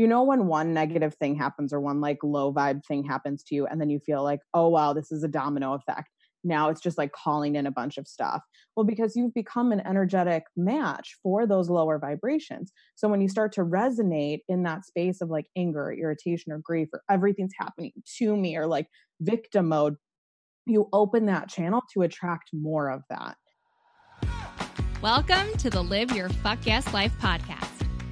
you know when one negative thing happens or one like low vibe thing happens to you and then you feel like oh wow this is a domino effect. Now it's just like calling in a bunch of stuff. Well because you've become an energetic match for those lower vibrations. So when you start to resonate in that space of like anger or irritation or grief or everything's happening to me or like victim mode you open that channel to attract more of that. Welcome to the live your fuck yes life podcast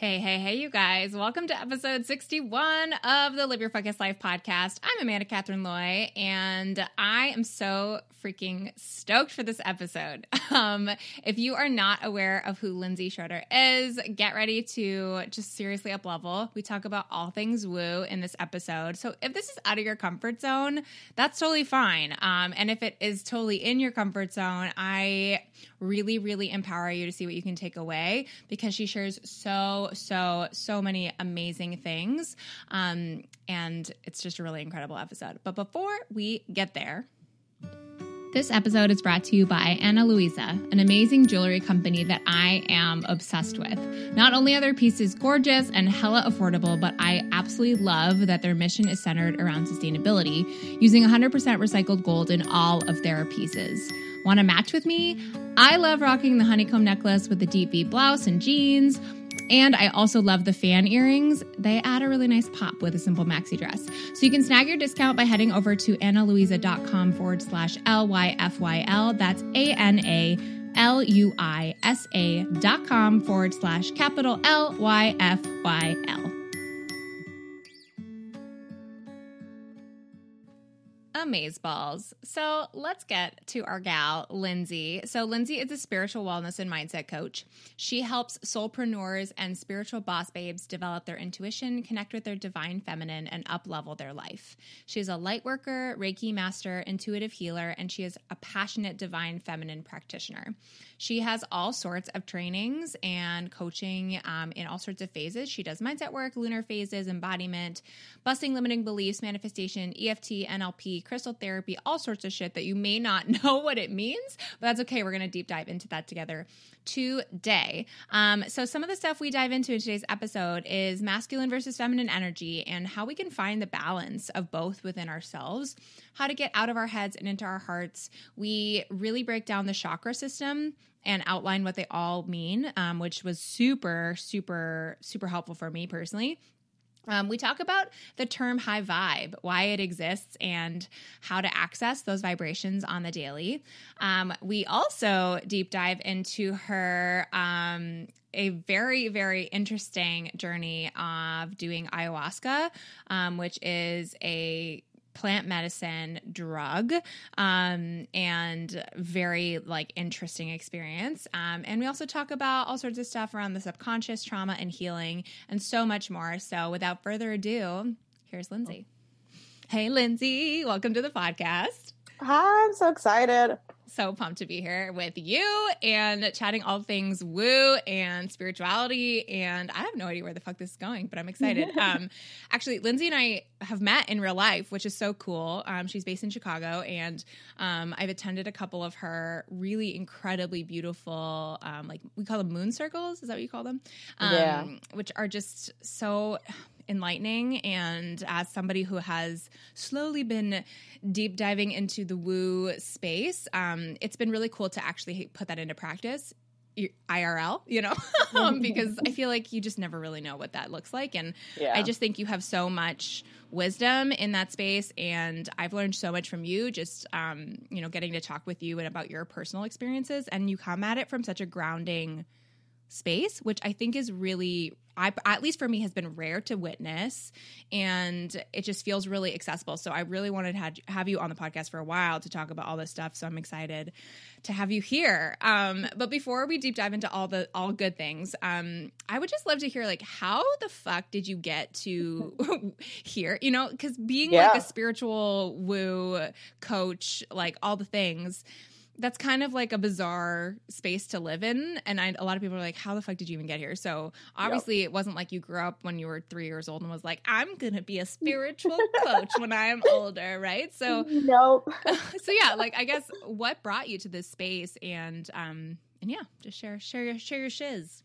Hey, hey, hey, you guys. Welcome to episode 61 of the Live Your Yes Life podcast. I'm Amanda Catherine Loy, and I am so freaking stoked for this episode. Um, if you are not aware of who Lindsay Schroeder is, get ready to just seriously up level. We talk about all things woo in this episode. So if this is out of your comfort zone, that's totally fine. Um, and if it is totally in your comfort zone, I really, really empower you to see what you can take away because she shares so, so, so many amazing things. Um, and it's just a really incredible episode. But before we get there, this episode is brought to you by Ana Luisa, an amazing jewelry company that I am obsessed with. Not only are their pieces gorgeous and hella affordable, but I absolutely love that their mission is centered around sustainability, using 100% recycled gold in all of their pieces. Want to match with me? I love rocking the honeycomb necklace with the deep V blouse and jeans and I also love the fan earrings. They add a really nice pop with a simple maxi dress. So you can snag your discount by heading over to analuisa.com forward slash LYFYL. That's A N A L U I S A dot com forward slash capital L Y F Y L. Amazeballs. So let's get to our gal, Lindsay. So, Lindsay is a spiritual wellness and mindset coach. She helps soulpreneurs and spiritual boss babes develop their intuition, connect with their divine feminine, and up level their life. She's a light worker, Reiki master, intuitive healer, and she is a passionate divine feminine practitioner. She has all sorts of trainings and coaching um, in all sorts of phases. She does mindset work, lunar phases, embodiment, busting limiting beliefs, manifestation, EFT, NLP, crystal therapy, all sorts of shit that you may not know what it means, but that's okay. We're going to deep dive into that together today. Um, so, some of the stuff we dive into in today's episode is masculine versus feminine energy and how we can find the balance of both within ourselves, how to get out of our heads and into our hearts. We really break down the chakra system and outline what they all mean, um, which was super, super, super helpful for me personally. Um, we talk about the term high vibe, why it exists, and how to access those vibrations on the daily. Um, we also deep dive into her um, a very, very interesting journey of doing ayahuasca, um, which is a plant medicine drug um, and very like interesting experience. Um, and we also talk about all sorts of stuff around the subconscious trauma and healing and so much more. So without further ado here's lindsay. Hey lindsay. Welcome to the podcast. Hi i'm so excited so pumped to be here with you and chatting all things woo and spirituality. And I have no idea where the fuck this is going, but I'm excited. um, actually, Lindsay and I have met in real life, which is so cool. Um, she's based in Chicago, and um, I've attended a couple of her really incredibly beautiful, um, like we call them moon circles. Is that what you call them? yeah. Um, which are just so enlightening. And as somebody who has slowly been deep diving into the woo space, um, it's been really cool to actually put that into practice. IRL, you know, um, because I feel like you just never really know what that looks like. And yeah. I just think you have so much wisdom in that space. And I've learned so much from you, just, um, you know, getting to talk with you and about your personal experiences. And you come at it from such a grounding space, which I think is really I, at least for me has been rare to witness. And it just feels really accessible. So i really wanted to have, have you on the podcast for a while to talk about all this stuff. So i'm excited to have you here. Um, but before we deep dive into all the all good things um, i would just love to hear like how the fuck did you get to here? You know because being yeah. like a spiritual woo coach like all the things that's kind of like a bizarre space to live in. And I, a lot of people are like, how the fuck did you even get here? So obviously, yep. it wasn't like you grew up when you were three years old and was like, I'm going to be a spiritual coach when I am older, right? So, nope. so, yeah, like, I guess what brought you to this space and, um, and yeah, just share, share your, share your shiz.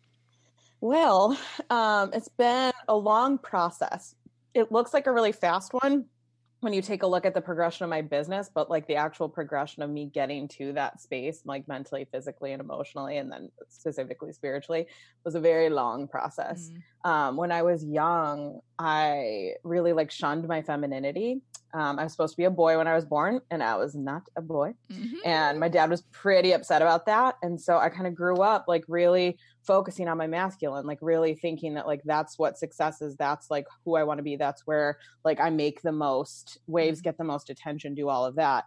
Well, um, it's been a long process. It looks like a really fast one, when you take a look at the progression of my business, but like the actual progression of me getting to that space, like mentally, physically, and emotionally, and then specifically spiritually, was a very long process. Mm. Um, when I was young, I really like shunned my femininity. Um, I was supposed to be a boy when I was born, and I was not a boy. Mm-hmm. And my dad was pretty upset about that. And so I kind of grew up like really focusing on my masculine like really thinking that like that's what success is that's like who i want to be that's where like i make the most waves mm-hmm. get the most attention do all of that.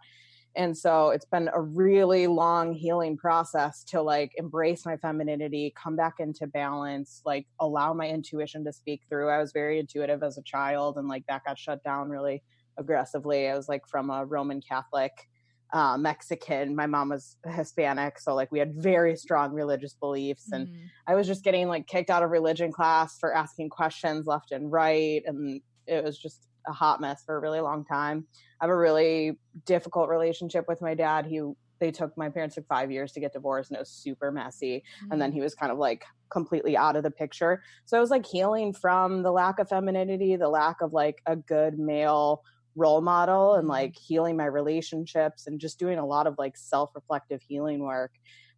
And so it's been a really long healing process to like embrace my femininity come back into balance like allow my intuition to speak through. I was very intuitive as a child and like that got shut down really aggressively. I was like from a roman catholic uh, Mexican. My mom was Hispanic, so like we had very strong religious beliefs, and mm-hmm. I was just getting like kicked out of religion class for asking questions left and right, and it was just a hot mess for a really long time. I have a really difficult relationship with my dad. He they took my parents took five years to get divorced, and it was super messy. Mm-hmm. And then mm. he was kind of like completely out of the picture. So I was like healing from the lack of femininity, the lack of like a good male role model and mm-hmm. like healing my relationships and just doing a lot of like self-reflective healing work.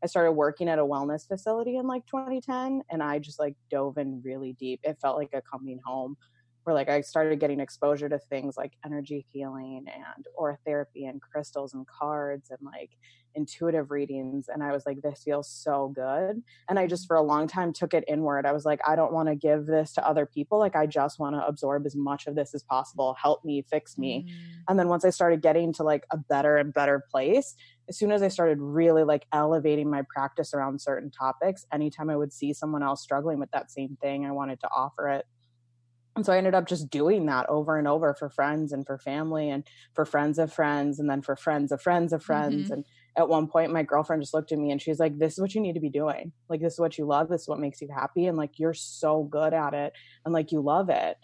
I started working at a wellness facility in like 2010 and I just like dove in really deep. It felt like a coming home where like I started getting exposure to things like energy healing and aura therapy and crystals and cards and like intuitive readings and I was like this feels so good and I just mm-hmm. for a long time took it inward I was like I don't want to give this to other people like I just want to absorb as much of this as possible help me fix me mm. and then once I started getting to like a better and better place as soon as I started really like elevating my practice around certain topics anytime I would see someone else struggling with that same thing I wanted to offer it and so I ended up just doing that over and over for friends and for family and for friends of friends and then for friends of friends of friends. Mm-hmm. and at one point my girlfriend just looked at me and she's like this is what you need to be doing. Like this is what you love. This is what makes you happy. And like you're so good at it. And like you love it.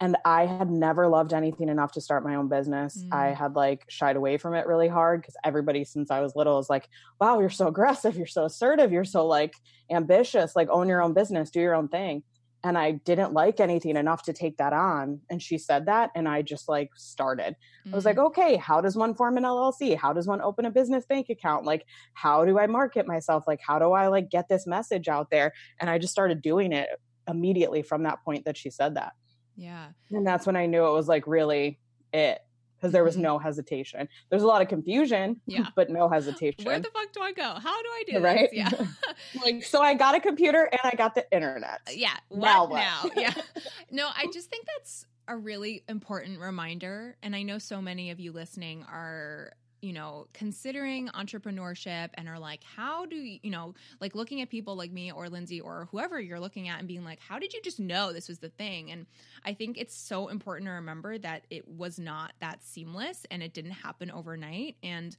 And i had never loved anything enough to start my own business. Mm. i had like shied away from it really hard because everybody since i was little is like wow you're so aggressive. You're so assertive. You're so like ambitious. Like own your own business. Do your own thing and I didn't like anything enough to take that on. And she said that, and I just like started. Mm-hmm. I was like, mm. okay, how does one form an LLC? How does one open a business bank account? Like, how do I market myself? Like, how do I like get this message out there? And I just started doing it immediately from that point that she said that. Yeah. And that's when I knew it was like really it because there was mm-hmm. no hesitation. There's a lot of confusion, yeah. but no hesitation. Where the fuck do I go? How do I do right? This? Yeah. like so I got a computer and I got the internet. Uh, yeah. Now what? now? Yeah. No, I just think that's a really important reminder and I know so many of you listening are you know, considering entrepreneurship and are like, how do you, you know, like looking at people like me or Lindsay or whoever you're looking at and being like, how did you just know this was the thing? And I think it's so important to remember that it was not that seamless and it didn't happen overnight. And,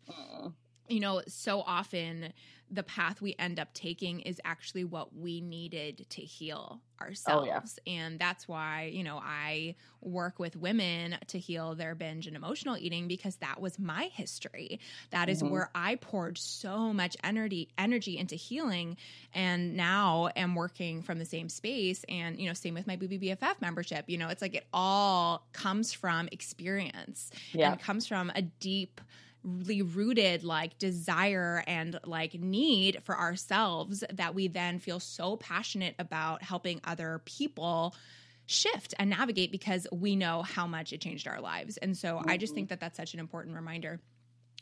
you know, so often the path we end up taking is actually what we needed to heal ourselves. Oh, yeah. And that's why, you know, I work with women to heal their binge and emotional eating because that was my history. That is mm-hmm. where I poured so much energy energy into healing and now am working from the same space and, you know, same with my Booby BFF membership. You know, it's like it all comes from experience yeah. and comes from a deep rooted like desire and like need for ourselves that we then feel so passionate about helping other people shift and navigate because we know how much it changed our lives. And so mm-hmm. I just think that that's such an important reminder.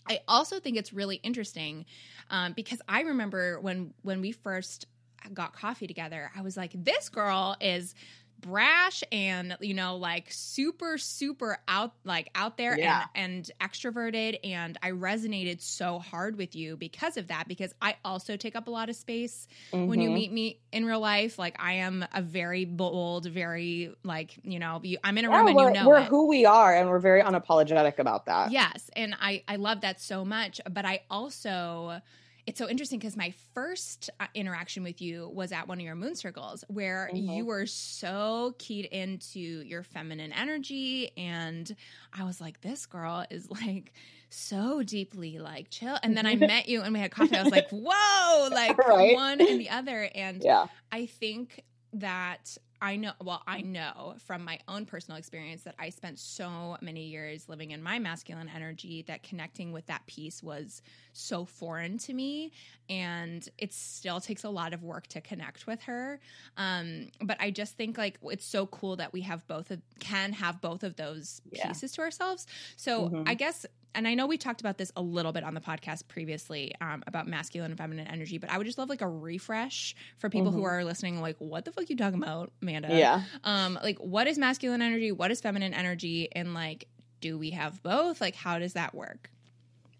I also think it's really interesting um, because I remember when when we first got coffee together, I was like, this girl is brash and you know like super super out like out there Yeah. and and extroverted and I resonated so hard with you because of that because I also take up a lot of space when you Mhm. meet me in real life like I am a very bold very like you know you, I'm in a Yeah, room and you know we're it. who we are and we're very unapologetic about that. Yes, and I I love that so much, but I also it's so interesting because my first uh, interaction with you was at one of your moon circles where Mhm. you were so keyed into your feminine energy and I was like this girl is like so deeply like chill and then I met you and we had coffee I was like whoa like Right. one and the other and Yeah. I think that I know, well, I know from my own personal experience that I spent so many years living in my masculine energy that connecting with that piece was so foreign to me. And it still takes a lot of work to connect with her. Um, but I just think like it's so cool that we have both of, can have both of those Yeah. pieces to ourselves. So Mhm. I guess and I know we talked about this a little bit on the podcast previously um, about masculine and feminine energy, but I would just love like a refresh for people who Mhm. are listening. Like, what the fuck you talking about, Amanda? Yeah. Um, like, what is masculine energy? What is feminine energy? And like, do we have both? Like, how does that work?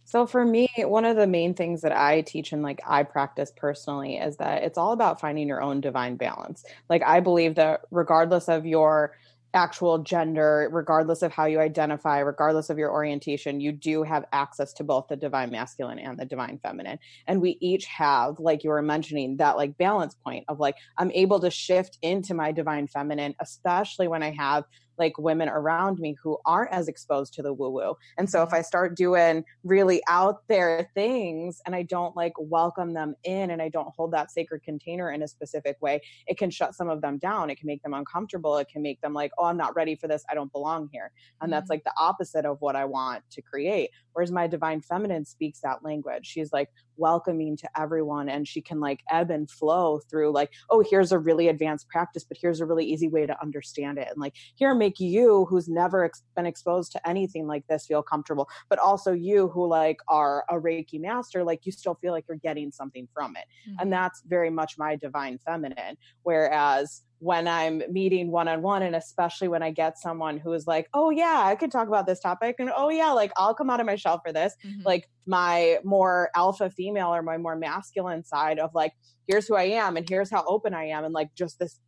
So for me, one of the main things that I teach and like I practice personally is that it's all about finding your own divine balance. Like I believe that regardless of your actual gender, regardless of how you identify, regardless of your orientation, you do have access to both the divine masculine and the divine feminine. And we each have, like you were mentioning, that like balance point of like, I'm able to shift into my divine feminine, especially when I have like women around me who aren't as exposed to the woo woo. And so if I start doing really out there things and I don't like welcome them in and I don't hold that sacred container in a specific way, it can shut some of them down. It can make them uncomfortable. It can make them like, oh, I'm not ready for this. I don't belong here. And that's Mhm. like the opposite of what I want to create. Whereas my divine feminine speaks that language. She's like welcoming to everyone and she can like ebb and flow through like, oh, here's a really advanced practice, but here's a really easy way to understand it. And like, here, make you who's never ex- been exposed to anything like this feel comfortable, but also you who like are a Reiki master, like you still feel like you're getting something from it. Mhm. And that's very much my divine feminine. Whereas when I'm meeting one on one, and especially when I get someone who is like, oh, yeah, I could talk about this topic, and oh, yeah, like I'll come out of my shell for this, Mhm. like my more alpha female or my more masculine side of like, here's who I am, and here's how open I am, and like just this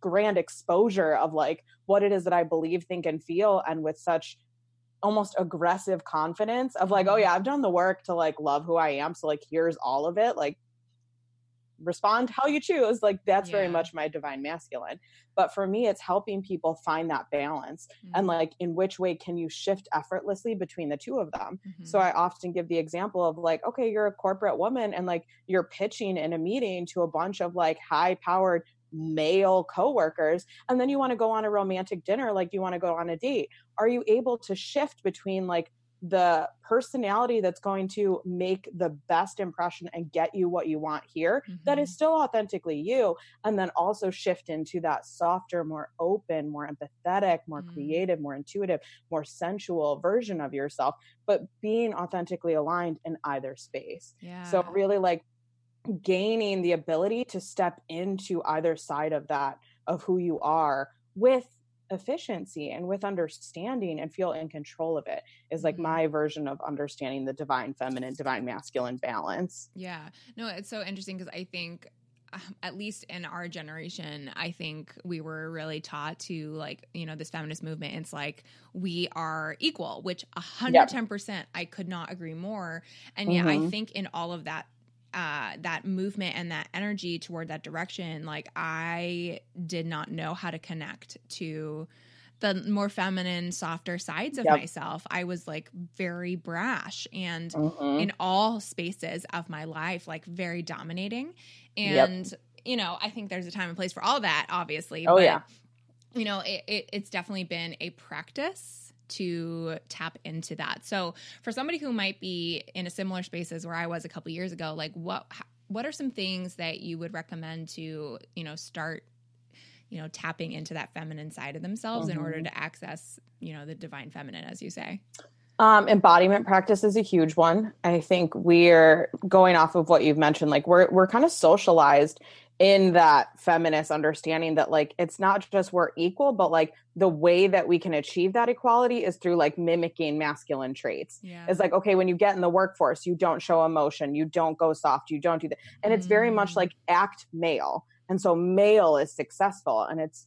grand exposure of like what it is that I believe, think, and feel, and with such almost aggressive confidence of like, oh Mhm. yeah, I've done the work to like love who I am. So like here's all of it. Like respond how you choose. Like that's very much my divine masculine. But for me, it's helping people find that balance and Mhm. like in which way can you shift effortlessly between the two of them. Mhm. So I often give the example of like, okay, you're a corporate woman and like you're pitching in a meeting to a bunch of like high powered male coworkers and then you want to go on a romantic dinner like you want to go on a date. Are you able to shift between like the personality that's going to make the best impression and get you what you want here that is still authentically you and then also shift into that softer more open more empathetic more Mm. creative more intuitive more sensual version of yourself but being authentically aligned in either space yeah. so really like gaining the ability to step into either side of that of who you are with efficiency and with understanding and feel in control of it is like Mhm. my version of understanding the divine feminine divine masculine balance Yeah. No, it's so interesting because I think um, at least in our generation, I think we were really taught to like, you know, this feminist movement. It's like we are equal, which 110% I could not agree more. And yeah, I Mhm. think in all of that uh that movement and that energy toward that direction like i did not know how to connect to the more feminine softer sides of Yep. myself i was like very brash and Mhm. in all spaces of my life, like very dominating. Yep. And, you know, I think there's a time and place for all that, obviously. Oh, but, yeah. You know, it, it, it's definitely been a practice to tap into that. So for somebody who might be in a similar space as where I was a couple years ago, like what, what are some things that you would recommend to, you know, start, you know, tapping into that feminine side of themselves in order Mhm. to access, you know, the divine feminine, as you say? Um, embodiment practice is a huge one. I think we're going off of what you've mentioned. Like we're we're kind of socialized in that feminist understanding that like it's not just we're equal but like the way that we can achieve that equality is through like mimicking masculine traits. Yeah. it's like okay when you get in the workforce you don't show emotion you don't go soft you don't do that. And it's very much Mm. like act male. And so male is successful. And it's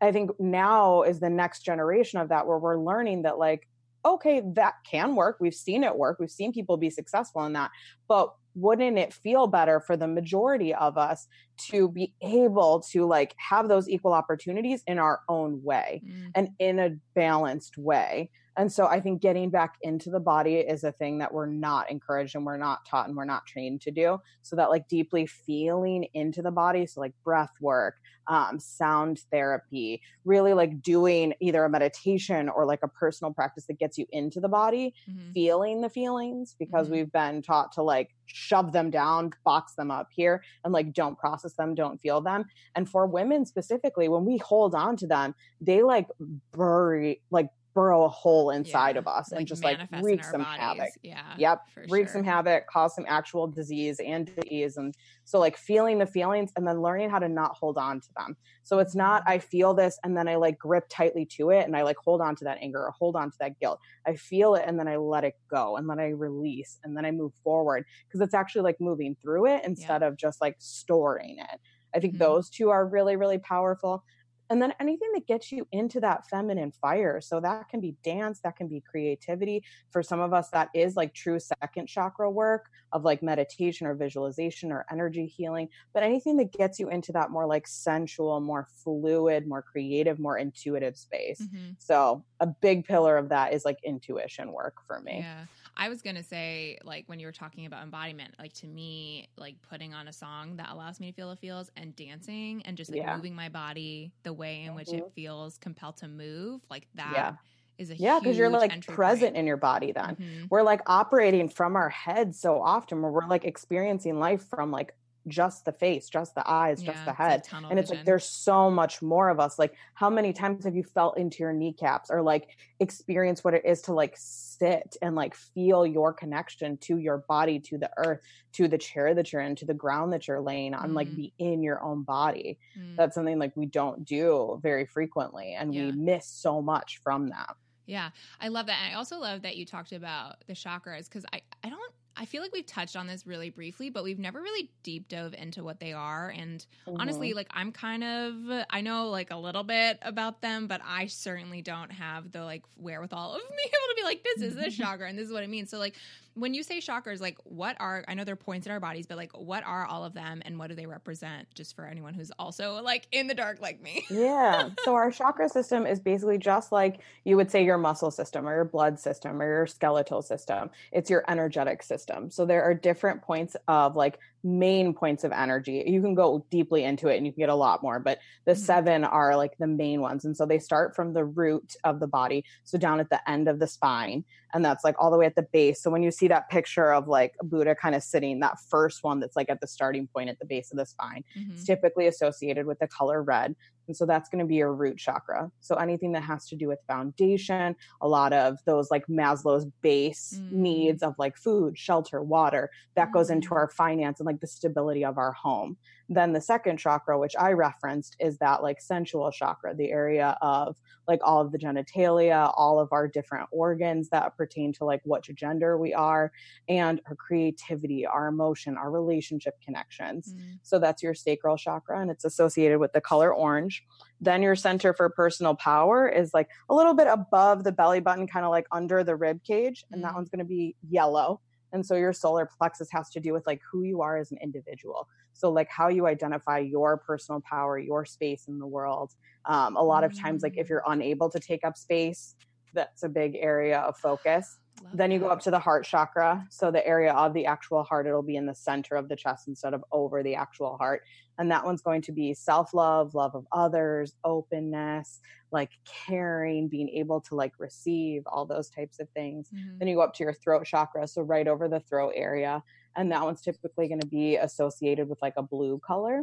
i think now is the next generation of that where we're learning that like okay that can work. We've seen it work. We've seen people be successful in that. But wouldn't it feel better for the majority of us to be able to like have those equal opportunities in our own way Mm. and in a balanced way. And so I think getting back into the body is a thing that we're not encouraged and we're not taught and we're not trained to do. So that like deeply feeling into the body, so like breath work, um, sound therapy, really like doing either a meditation or like a personal practice that gets you into the body, Mhm. feeling the feelings because Mhm. we've been taught to like shove them down, box them up here, and like don't process them, don't feel them. And for women specifically, when we hold on to them, they like bury, like burrow a hole inside Yeah. of us and just like wreak some bodies. havoc. Yeah. Yep, wreak some havoc, cause some actual disease and disease. And so, like, feeling the feelings and then learning how to not hold on to them. So, it's not, Mm-hmm. I feel this and then I like grip tightly to it and I like hold on to that anger or hold on to that guilt. I feel it and then I let it go and then I release and then I move forward because it's actually like moving through it instead of just like storing it. I think Mhm. those two are really, really powerful. And then anything that gets you into that feminine fire. So that can be dance, that can be creativity. For some of us, that is like true second chakra work of like meditation or visualization or energy healing. But anything that gets you into that more like sensual, more fluid, more creative, more intuitive space. Mhm. So a big pillar of that is like intuition work for me. Yeah. I was going to say, like, when you were talking about embodiment, like, to me, like, putting on a song that allows me to feel the feels and dancing and just like Yeah. moving my body the way in which Mhm. it feels compelled to move, like, that Yeah. is a Yeah, because you're like present point. in your body then. Mhm. we're like operating from our heads so often where we're like experiencing life from like just the face, just the eyes, Yeah, just the head. and it's like there's so much more of us. Like how many times have you felt into your kneecaps or like experienced what it is to like sit and like feel your connection to your body, to the earth, to the chair that you're in, to the ground that you're laying on, like Mm. be in your own body. Mm. That's something like we don't do very frequently and Yeah. we miss so much from that. Yeah, I love that. And I also love that you talked about the chakras because I, I don't, I feel like we've touched on this really briefly, but we've never really deep dove into what they are. And honestly, Mhm. like I'm kind of, I know like a little bit about them, but I certainly don't have the like wherewithal of being able to be like, this is this chakra and this is what it means. So like when you say chakras, like what are, I know they're points in our bodies, but like what are all of them and what do they represent just for anyone who's also like in the dark like me? yeah. So our chakra system is basically just like you would say your muscle system or your blood system or your skeletal system. It's your energetic system. So there are different points of like main points of energy. You can go deeply into it and you can get a lot more, but the Mhm. seven are like the main ones. And so they start from the root of the body, so down at the end of the spine, and that's like all the way at the base. So when you see that picture of like Buddha kind of sitting, that first one that's like at the starting point at the base of the spine, Mhm. it's typically associated with the color red. And so that's going to be your root chakra. So anything that has to do with foundation, a lot of those like Maslow's base Mm. needs of like food, shelter, water, that goes into Mm. our finance and like the stability of our home. Then the second chakra, which I referenced, is that like sensual chakra, the area of like all of the genitalia, all of our different organs that pertain to like what gender we are, and our creativity, our emotion, our relationship connections. Mm. So that's your sacral chakra, and it's associated with the color orange. Then your center for personal power is like a little bit above the belly button, kind of like under the rib cage, and that Mm. one's going to be yellow. And so your solar plexus has to do with like who you are as an individual. So like how you identify your personal power, your space in the world. Um, a lot of times, like if Mm. you're unable to take up space, that's a big area of focus Love then you go up to the heart chakra so the area of the actual heart it'll be in the center of the chest instead of over the actual heart and that one's going to be self-love love of others openness like caring being able to like receive all those types of things Mhm. then you go up to your throat chakra so right over the throat area and that one's typically going to be associated with like a blue color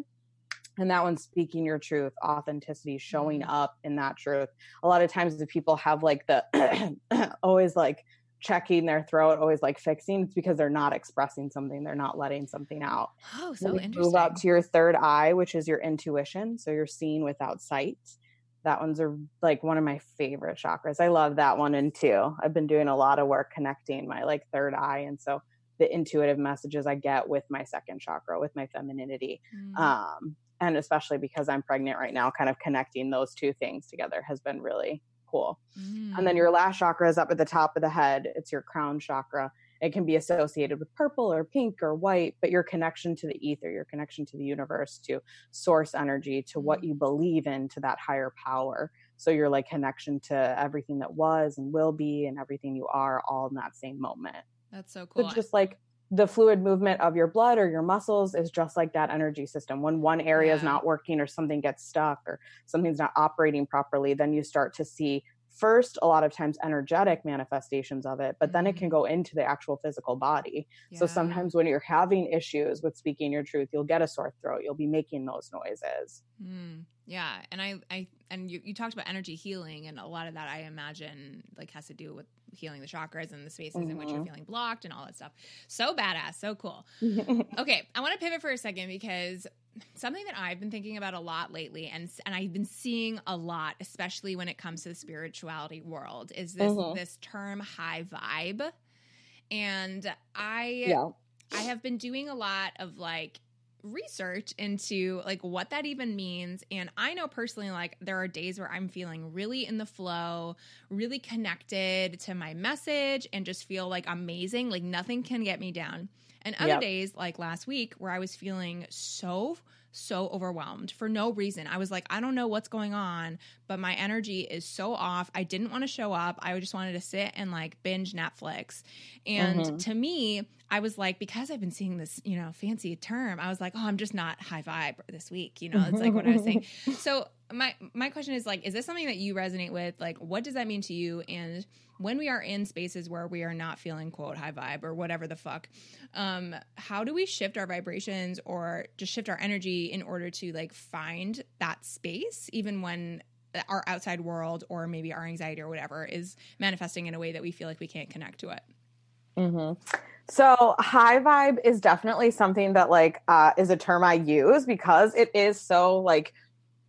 and that one's speaking your truth authenticity showing Mm. up in that truth a lot of times the people have like the always like checking their throat, always like fixing, it's because they're not expressing something, they're not letting something out. Oh, so interesting. Move up to your third eye, which is your intuition. So you're seeing without sight. That one's a, like one of my favorite chakras. I love that one in two. I've been doing a lot of work connecting my like third eye. And so the intuitive messages I get with my second chakra, with my femininity. Mm. Um, and especially because I'm pregnant right now, kind of connecting those two things together has been really cool. Mm. And then your mm. last chakra is up at the top of the head. It's your crown chakra. It can be associated with purple or pink or white, but your connection to the ether, your connection to the universe, to source energy, to what mm. you believe in, to that higher power. So your like connection to everything that was and will be and everything you are all in that same moment. That's so cool. So just like the fluid movement of your blood or your muscles is just like that energy system. When one area yeah. is not working or something gets stuck or something's not operating properly, then you start to see first a lot of times energetic manifestations of it but then it can mm-hmm. go into the actual physical body yeah. so sometimes when you're having issues with speaking your truth you'll get a sore throat you'll be making those noises mm, yeah and i i and you, you talked about energy healing and a lot of that i imagine like has to do with healing the chakras and the spaces mm-hmm. in which you're mm-hmm. feeling blocked and all that stuff so badass so cool okay i want to pivot for a second because something that I've been thinking about a lot lately, and and I've been seeing a lot, especially when it comes to the spirituality world, is this mm-hmm. this term high vibe, and I yeah. I have been doing a lot of like research into like what that even means and i know personally like there are days where i'm feeling really in the flow really connected to my message and just feel like amazing like nothing can get me down and other yep. days, like last week, where I was feeling so, so overwhelmed for no reason. I was like, I don't know what's going on, but my energy is so off. I didn't want to show up. I just wanted to sit and like binge Netflix. And mm-hmm. to me, I was like, because I've been seeing this, you know, fancy term, I was like, oh, I'm just not high vibe this week. You know, it's like what I was saying. So my my question is like, is this something that you resonate with? Like, what does that mean to you? And when we are in spaces where we are not feeling quote high vibe or whatever the fuck, um, how do we shift our vibrations or just shift our energy in order to like find that space, even when our outside world or maybe our anxiety or whatever is manifesting in a way that we feel like we can't connect to it? Mm-hmm. So high vibe is definitely something that like uh, is a term I use because it is so like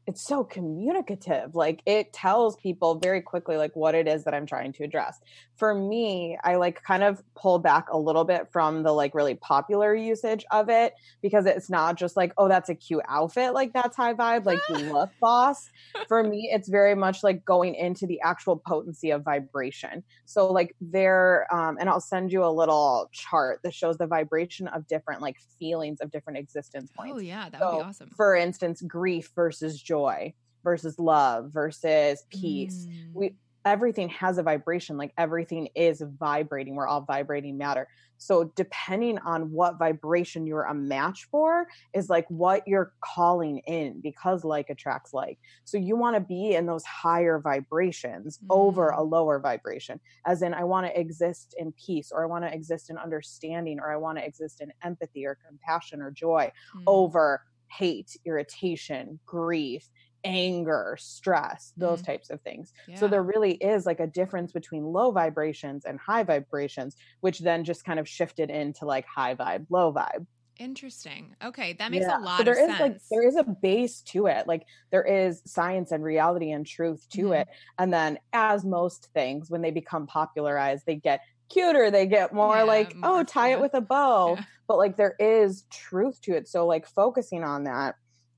it's so communicative like it tells people very quickly like what it is that i'm trying to address for me i like kind of pull back a little bit from the like really popular usage of it because it's not just like oh that's a cute outfit like that's high vibe like you look boss for me it's very much like going into the actual potency of vibration so like there um and i'll send you a little chart that shows the vibration of different like feelings of different existence points oh yeah that would so, be awesome for instance grief versus joy joy versus love versus peace. Mm. We everything has a vibration like everything is vibrating we're all vibrating matter so depending on what vibration you're a match for is like what you're calling in because like attracts like so you want to be in those higher vibrations mm. over a mm. lower vibration as in i want to exist in peace or i want to exist in understanding or i want to exist in empathy or compassion or joy mm. over hate, irritation, grief, anger, stress, those mm. types of things. Yeah. So there really is like a difference between low vibrations and high vibrations, which then just kind of shifted into like high vibe, low vibe. Interesting. Okay, that makes yeah. a lot so there of is sense. Like there is a base to it. Like there is science and reality and truth to mm-hmm. it. And then as most things when they become popularized, they get cuter they get more yeah, like more, oh tie yeah. it with a bow yeah. but like there is truth to it so like focusing on that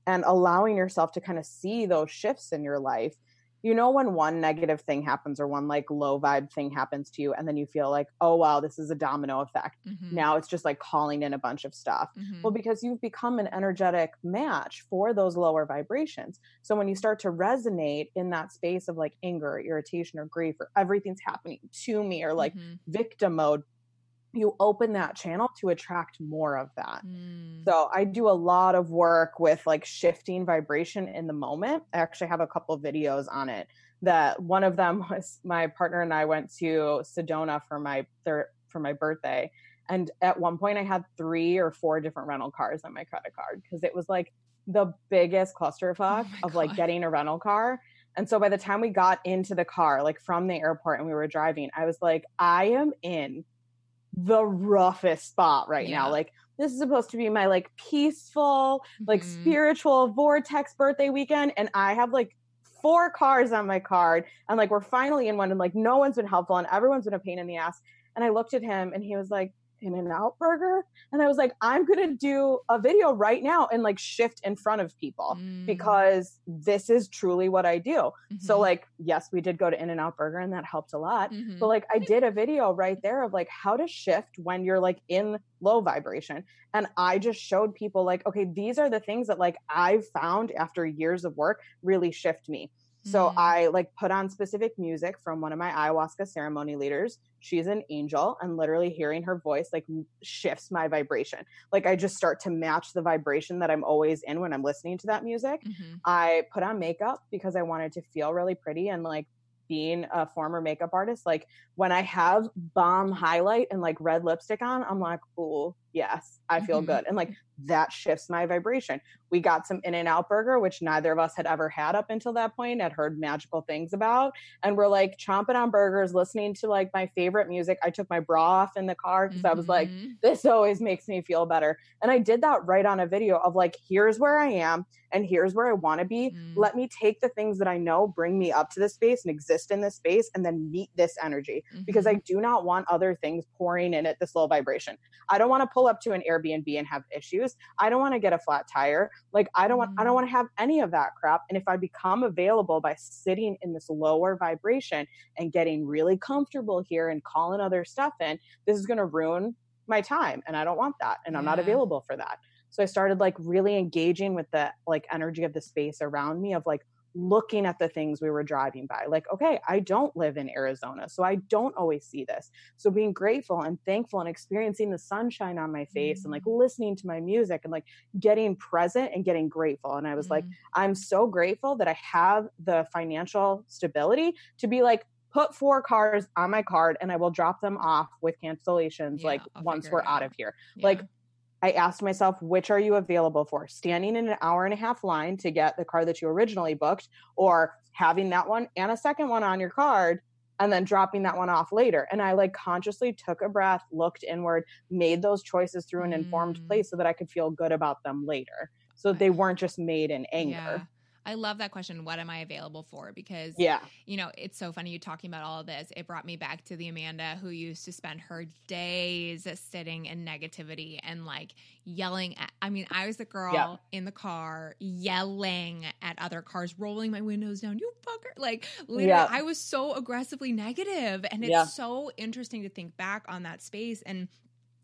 and allowing yourself to kind of see those shifts in your life you know when one negative thing happens or one like low vibe thing happens to you and then you feel like oh wow this is a domino effect mm-hmm. now it's just like calling in a bunch of stuff mm-hmm. well because you've become an energetic match for those lower vibrations so when you start to resonate in that space of like anger or irritation or grief or everything's happening to me or like mm-hmm. victim mode you open that channel to attract more of that. Mm. So I do a lot of work with like shifting vibration in the moment. I actually have a couple videos on it. That one of them was my partner and I went to Sedona for my third for my birthday. And at one point I had three or four different rental cars on my credit card because it was like the biggest clusterfuck oh of like getting a rental car And so by the time we got into the car, like from the airport and we were driving, I was like, I am in the roughest spot right yeah. now. Like this is supposed to be my like peaceful, like mm-hmm. spiritual vortex birthday weekend. And I have like four cars on my card. And like we're finally in one and like no one's been helpful and everyone's been a pain in the ass. And I looked at him and he was like, In-N-Out burger and i was like i'm gonna do a video right now and like shift in front of people mm. because this is truly what i do mm-hmm. so like yes we did go to In-N-Out burger and that helped a lot mm-hmm. but like i did a video right there of like how to shift when you're like in low vibration and i just showed people like okay these are the things that like i've found after years of work really shift me so mm. I like put on specific music from one of my ayahuasca ceremony leaders. She's an angel and literally hearing her voice like shifts my vibration. Like I just start to match the vibration that I'm always in when I'm listening to that music. Mm-hmm. I put on makeup because I wanted to feel really pretty and like being a former makeup artist, like when I have bomb highlight and like red lipstick on, I'm like, oh, yes, I feel mm-hmm. good. And like that shifts my vibration. We got some In N Out burger, which neither of us had ever had up until that point, had heard magical things about. And we're like chomping on burgers, listening to like my favorite music. I took my bra off in the car because mm-hmm. I was like, mm-hmm. this always makes me feel better. And I did that right on a video of like, here's where I am and here's where I want to be. Mm-hmm. Let me take the things that I know, bring me up to this space and exist in this space, and then meet this energy because I mm-hmm. do not want other things pouring in at this low vibration. I don't want to pull up to an Airbnb and have issues. I don't want to get a flat tire. Like I don't want I don't mm. want to have any of that crap. And if I become available by sitting in this lower vibration and getting really comfortable here and calling other stuff in, this is going to ruin my time and I don't want that and I'm not available for that. So I started like really engaging with the like energy of the space around me of like looking at the things we were driving by. Like, okay, I don't live in Arizona, so I don't always see this. So being grateful and thankful and experiencing the sunshine on my face mm-hmm. and like mm. listening to my music and like getting present and getting grateful. And I was mm-hmm. like, I'm so grateful that I have the financial stability to be like, put four cars on my card and I will drop them off with cancellations yeah, like I'll once we're out. out of here. Yeah. Like I asked myself, which are you available for? Standing in an hour and a half line to get the car that you originally booked, or having that one and a second one on your card and then dropping that one off later. And I like consciously took a breath, looked inward, made those choices through an informed mm. place so that I could feel good about them later. So they weren't just made in anger. Yeah. I love that question. What am I available for? Because yeah, you know, it's so funny you talking about all of this. It brought me back to the Amanda who used to spend her days sitting in negativity and like yelling at. I mean, I was the girl yeah. in the car yelling at other cars, rolling my windows down. You fucker! Like literally, yeah. I was so aggressively negative, and it's yeah. so interesting to think back on that space and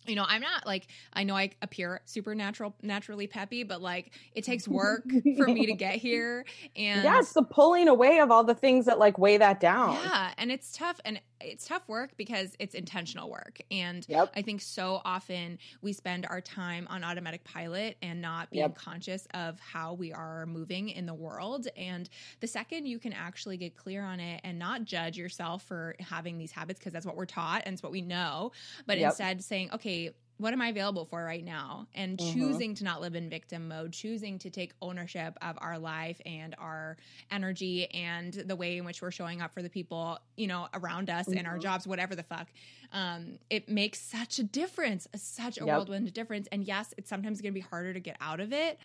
you know, I'm not like I know I appear supernatural, naturally peppy, but like it takes work for me to get here. And yeah, it's the pulling away of all the things that like weigh that down. Yeah, and it's tough, and it's tough work because it's intentional work. And yep. I think so often we spend our time on automatic pilot and not being yep. conscious of how we are moving in the world. And the second you can actually get clear on it and not judge yourself for having these habits because that's what we're taught and it's what we know, but yep. instead saying, okay, what am I available for right now? And mm-hmm. choosing to not live in victim mode, choosing to take ownership of our life and our energy and the way in which we're showing up for the people, you know, around us mm-hmm. and our jobs, whatever the fuck. Um, it makes such a difference, such a yep. whirlwind difference. And yes, it's sometimes going to be harder to get out of it.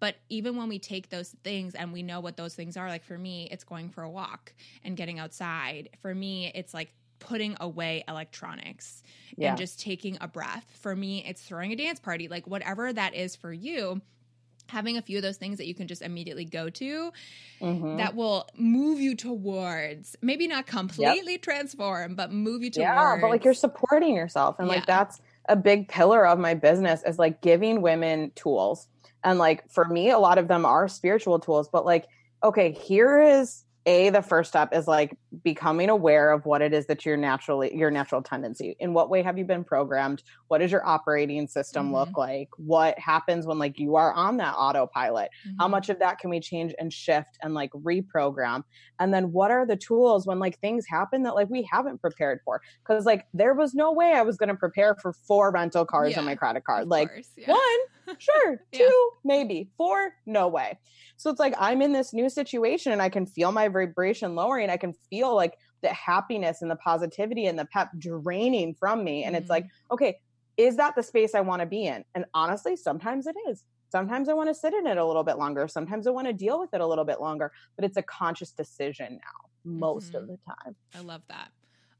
But even when we take those things and we know what those things are, like for me, it's going for a walk and getting outside. For me, it's like putting away electronics yeah. and just taking a breath. For me, it's throwing a dance party, like whatever that is for you. Having a few of those things that you can just immediately go to mm-hmm. that will move you towards maybe not completely yep. transform, but move you towards. Yeah, but like you're supporting yourself. And yeah. like that's a big pillar of my business is like giving women tools. And like for me, a lot of them are spiritual tools, but like, okay, here is a the first step is like becoming aware of what it is that your naturally your natural tendency. In what way have you been programmed? What does your operating system mm-hmm. look like? What happens when like you are on that autopilot? Mm-hmm. how much of that can we change and shift and like reprogram? And then what are the tools when like things happen that like we haven't prepared for? Because like there was no way i was going to prepare for four rental cars yeah, on my credit card. like course, yeah. one Sure. Yeah. Two, maybe. Four, no way. So it's like I'm in this new situation and I can feel my vibration lowering. I can feel like the happiness and the positivity and the pep draining from me. And it's like, okay, is that the space I want to be in? And honestly, sometimes it is. Sometimes I want to sit in it a little bit longer. Sometimes I want to deal with it a little bit longer, but it's a conscious decision now, most of Mhm. the time. I love that.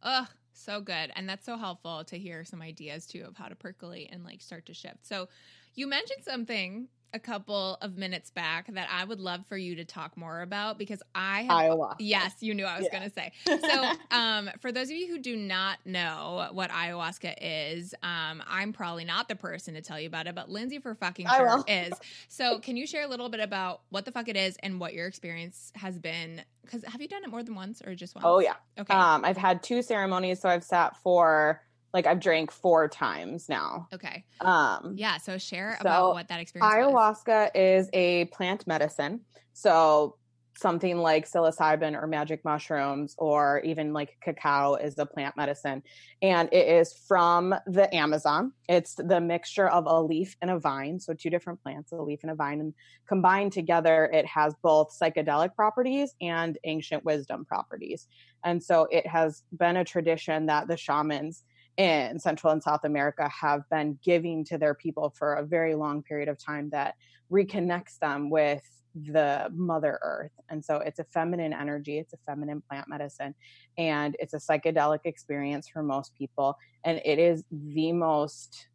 Ugh, so good. And that's so helpful to hear some ideas too of how to percolate and like start to shift. So you mentioned something a couple of minutes back that I would love for you to talk more about because I have Iowa. Yes, you knew I was Yeah. going to say. So, um, for those of you who do not know what ayahuasca is, um, I'm probably not the person to tell you about it, but Lindsay for fucking sure is. So, can you share a little bit about what the fuck it is and what your experience has been? Because have you done it more than once or just once? Oh, yeah. Okay. Um, I've had two ceremonies, so I've sat for like I've drank four times now. okay. Um, Yeah. So, share So, about what that experience was. ayahuasca is a plant medicine. So something like psilocybin or magic mushrooms or even like cacao is a plant medicine and it is from the amazon it's the mixture of a leaf and a vine so two different plants a leaf and a vine and combined together it has both psychedelic properties and ancient wisdom properties and so it has been a tradition that the shamans in Central and South America have been giving to their people for a very long period of time that reconnects them with the mother earth. And so it's a feminine energy it's a feminine plant medicine and it's a psychedelic experience for most people. And it is the most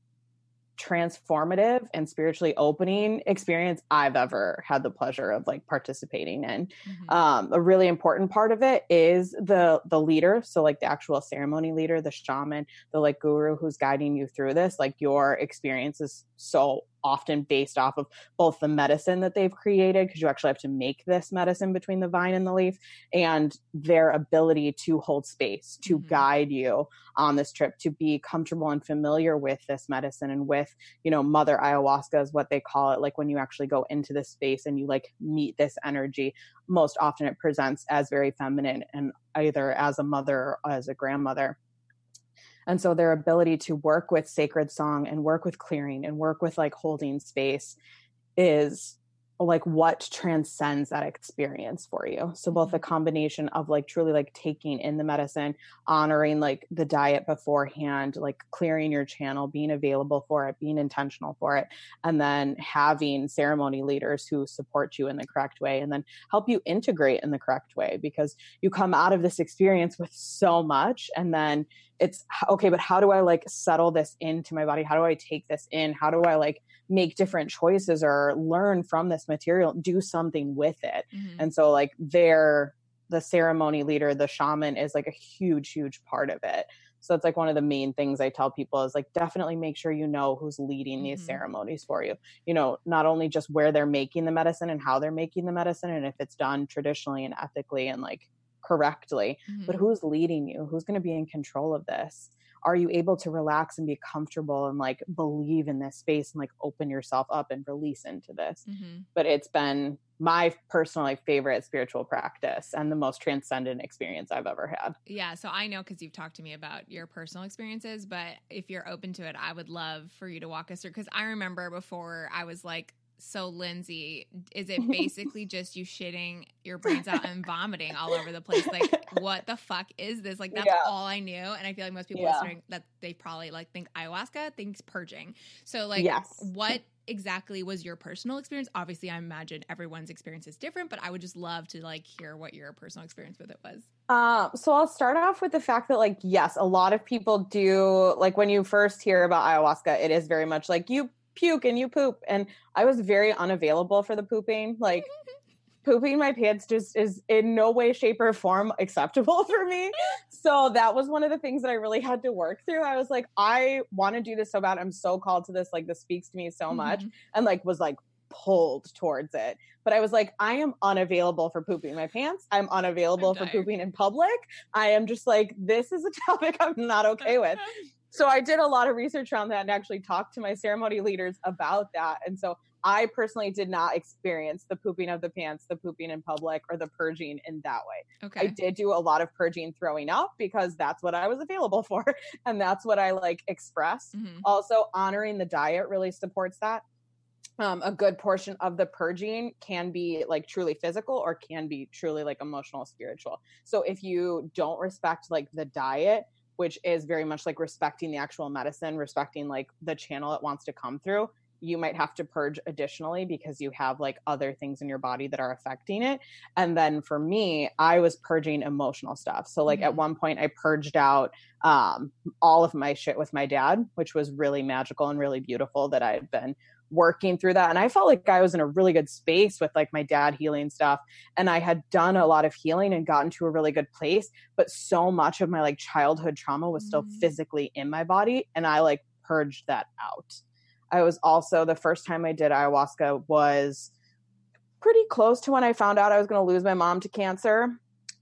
transformative and spiritually opening experience i've ever had the pleasure of like participating in Mhm. um, a really important part of it is the the leader so like the actual ceremony leader the shaman the like guru who's guiding you through this like your experience is so often based off of both the medicine that they've created because you actually have to make this medicine between the vine and the leaf and their ability to hold space to Mhm. guide you on this trip to be comfortable and familiar with this medicine and with you know mother ayahuasca is what they call it like when you actually go into this space and you like meet this energy most often it presents as very feminine and either as a mother or as a grandmother and so their ability to work with sacred song and work with clearing and work with like holding space is like what transcends that experience for you. So both mm-hmm. the combination of like truly like taking in the medicine honoring like the diet beforehand like clearing your channel being available for it being intentional for it and then having ceremony leaders who support you in the correct way and then help you integrate in the correct way because you come out of this experience with so much and then it's okay but how do i like settle this into my body? How do i take this in? How do i like make different choices or learn from this material do something with it Mhm. and so like they're the ceremony leader the shaman is like a huge huge part of it so it's like one of the main things i tell people is like definitely make sure you know who's leading these Mhm. ceremonies for you you know not only just where they're making the medicine and how they're making the medicine and if it's done traditionally and ethically and like correctly but Mhm. who's leading you who's going to be in control of this are you able to relax and be comfortable and like believe in this space and like open yourself up and release into this Mhm. but it's been my personally favorite spiritual practice and the most transcendent experience I've ever had. Yeah, so I know because you've talked to me about your personal experiences, but if you're open to it, I would love for you to walk us through. Because I remember before I was like, so Lindsay, is it basically just you shitting your brains out and vomiting all over the place? Like, what the fuck is this? Like, that's Yeah. all I knew, and I feel like most people Yeah. listening that they probably like think ayahuasca thinks purging. So, like, Yes. what exactly was your personal experience? Obviously, I imagine everyone's experience is different, but I would just love to like hear what your personal experience with it was. Um, so I'll start off with the fact that, like, yes, a lot of people do, like, when you first hear about ayahuasca, it is very much like you puke and you poop. And I was very unavailable for the pooping. Like, pooping my pants just is in no way, shape, or form acceptable for me. So that was one of the things that I really had to work through. I was like, I want to do this so bad. I'm so called to this. Like, this speaks to me so much. Mhm. and like was like pulled towards it. But I was like, I am unavailable for pooping my pants. I'm unavailable for pooping in public. I am just like, this is a topic I'm not okay with. So I did a lot of research around that and actually talked to my ceremony leaders about that. And so I personally did not experience the pooping of the pants, the pooping in public, or the purging in that way. Okay. I did do a lot of purging throwing up because that's what I was available for. And that's what I like expressed Mhm. also honoring the diet really supports that um, a good portion of the purging can be like truly physical or can be truly like emotional spiritual so if you don't respect like the diet which is very much like respecting the actual medicine respecting like the channel it wants to come through you might have to purge additionally because you have like other things in your body that are affecting it and then for me i was purging emotional stuff so like mm-hmm. at one point i purged out um all of my shit with my dad which was really magical and really beautiful that i had been working through that and i felt like i was in a really good space with like my dad healing stuff and i had done a lot of healing and gotten to a really good place but so much of my like childhood trauma was still mm-hmm. physically in my body and i like purged that out i was also the first time i did ayahuasca was pretty close to when i found out i was going to lose my mom to cancer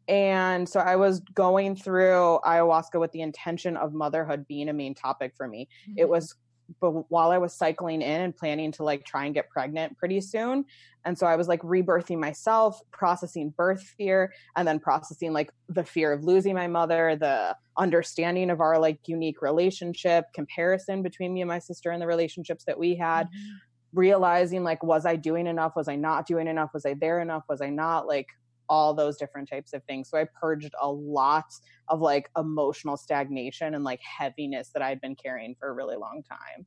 and so I was going through ayahuasca with the intention of motherhood being a main topic for me. Mm-hmm. It was but while I was cycling in and planning to like try and get pregnant pretty soon. And so I was like rebirthing myself, processing birth fear, and then processing like the fear of losing my mother, the understanding of our like unique relationship, comparison between me and my sister and the relationships that we had, mm-hmm. realizing like, was I doing enough? Was I not doing enough? Was I there enough? Was I not? Like, all those different types of things. So I purged a lot of like emotional stagnation and like heaviness that I'd been carrying for a really long time.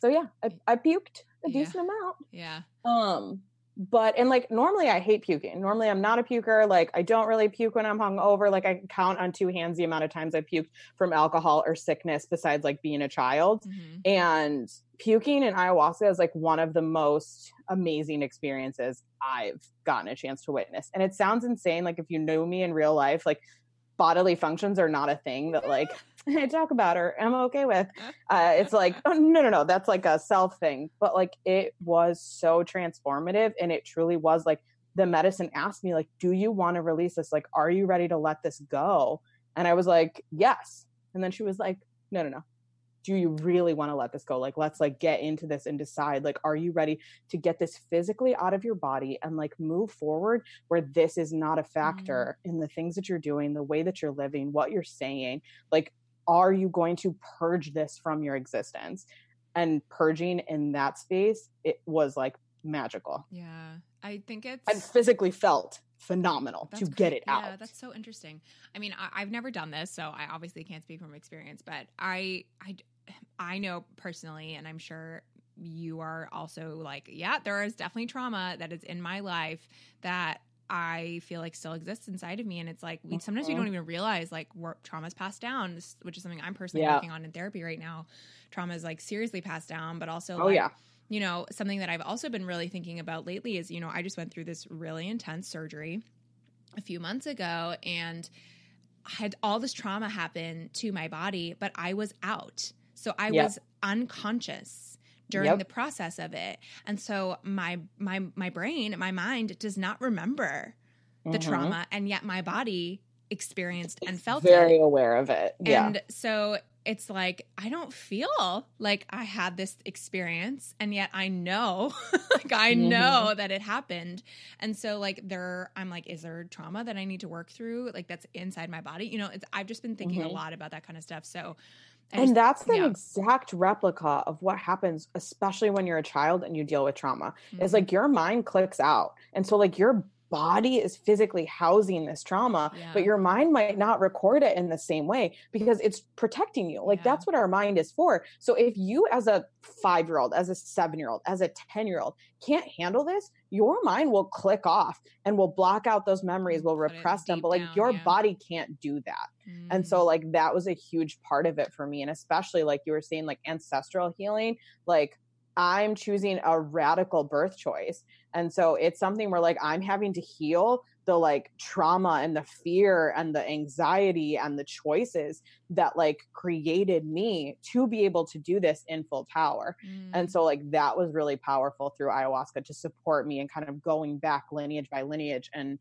So yeah, I, I puked a yeah. decent amount. Yeah. Um, but and like normally I hate puking. Normally I'm not a puker. Like I don't really puke when I'm hungover. Like I can count on two hands the amount of times I puked from alcohol or sickness besides like being a child. Mm-hmm. And puking in ayahuasca is like one of the most amazing experiences I've gotten a chance to witness. And it sounds insane. Like if you know me in real life, like bodily functions are not a thing that like I talk about her. I'm okay with. Uh, it's like, oh, no, no, no, that's like a self thing. But like it was so transformative and it truly was like the medicine asked me, like, do you want to release this? Like, are you ready to let this go? And I was like, yes. And then she was like, no, no, no do you really want to let this go like let's like get into this and decide like are you ready to get this physically out of your body and like move forward where this is not a mm-hmm. factor mm. in the things that you're doing the way that you're living what you're saying like are you going to purge this from your existence and purging in that space it was like magical yeah i think it's i physically felt phenomenal that's to great. get it out. Yeah, that's so interesting. I mean, I, have never done this, so I obviously can't speak from experience, but I, I, I know personally, and I'm sure you are also like, yeah, there is definitely trauma that is in my life that I feel like still exists inside of me. And it's like, we, sometimes we don't mm-hmm. even realize like trauma's passed down, which is something I'm personally yeah. working on in therapy right now. Trauma is like seriously passed down, but also, oh, like, yeah. You know, something that I've also been really thinking about lately is, you know, I just went through this really intense surgery a few months ago and had all this trauma happen to my body, but I was out. So I yep. was unconscious during yep. the process of it. And so my my my brain, my mind does not remember the mm-hmm. trauma and yet my body experienced and felt very it. aware of it. Yeah. And so it's like I don't feel like I had this experience and yet I know like I mm-hmm. know that it happened. And so like there I'm like is there trauma that I need to work through like that's inside my body? You know, I've just been thinking mm-hmm. a lot about that kind of stuff. So and that's an yeah. exact replica of what happens especially when you're a child and you deal with trauma mm-hmm. is like your mind clicks out and so like your body is physically housing this trauma yeah. but your mind might not record it in the same way because it's protecting you like yeah. that's what our mind is for so if you as a 5 year old as a 7 year old as a 10 year old can't handle this your mind will click off and will block out those memories will repress them but like down, your yeah. body can't do that mm. and so mm. like that was a huge part of it for me and especially like you were saying like ancestral healing like I'm choosing a radical birth choice. And so it's something where like I'm having to heal the like trauma and the fear and the anxiety and the choices that like created me to be able to do this in full power. Mm. And so like that was really powerful through ayahuasca to support me and kind of going back lineage by lineage and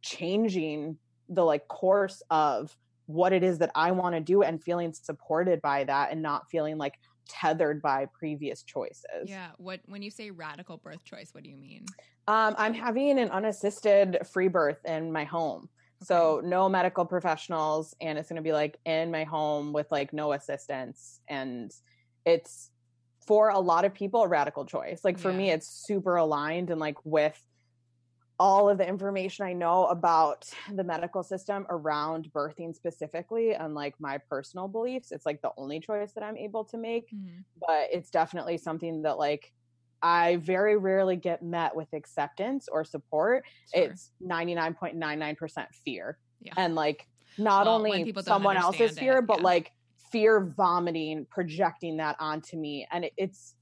changing the like course of what it is that I want to do and feeling supported by that and not feeling like tethered by previous choices. Yeah. What when you say radical birth choice, what do you mean? Um, I'm having an unassisted free birth in my home. Okay. So no medical professionals and it's going to be like in my home with like no assistance and it's for a lot of people a radical choice. Like for Yeah. me, it's super aligned and like with all of the information I know about the medical system around birthing specifically and like my personal beliefs. It's like the only choice that I'm able to make. Mhm. But it's definitely something that like I very rarely get met with acceptance or support. Sure. It's 99.99% fear. Yeah. And like not Well, only someone else's fear, it, but yeah. like fear vomiting, projecting that onto me. And it, it's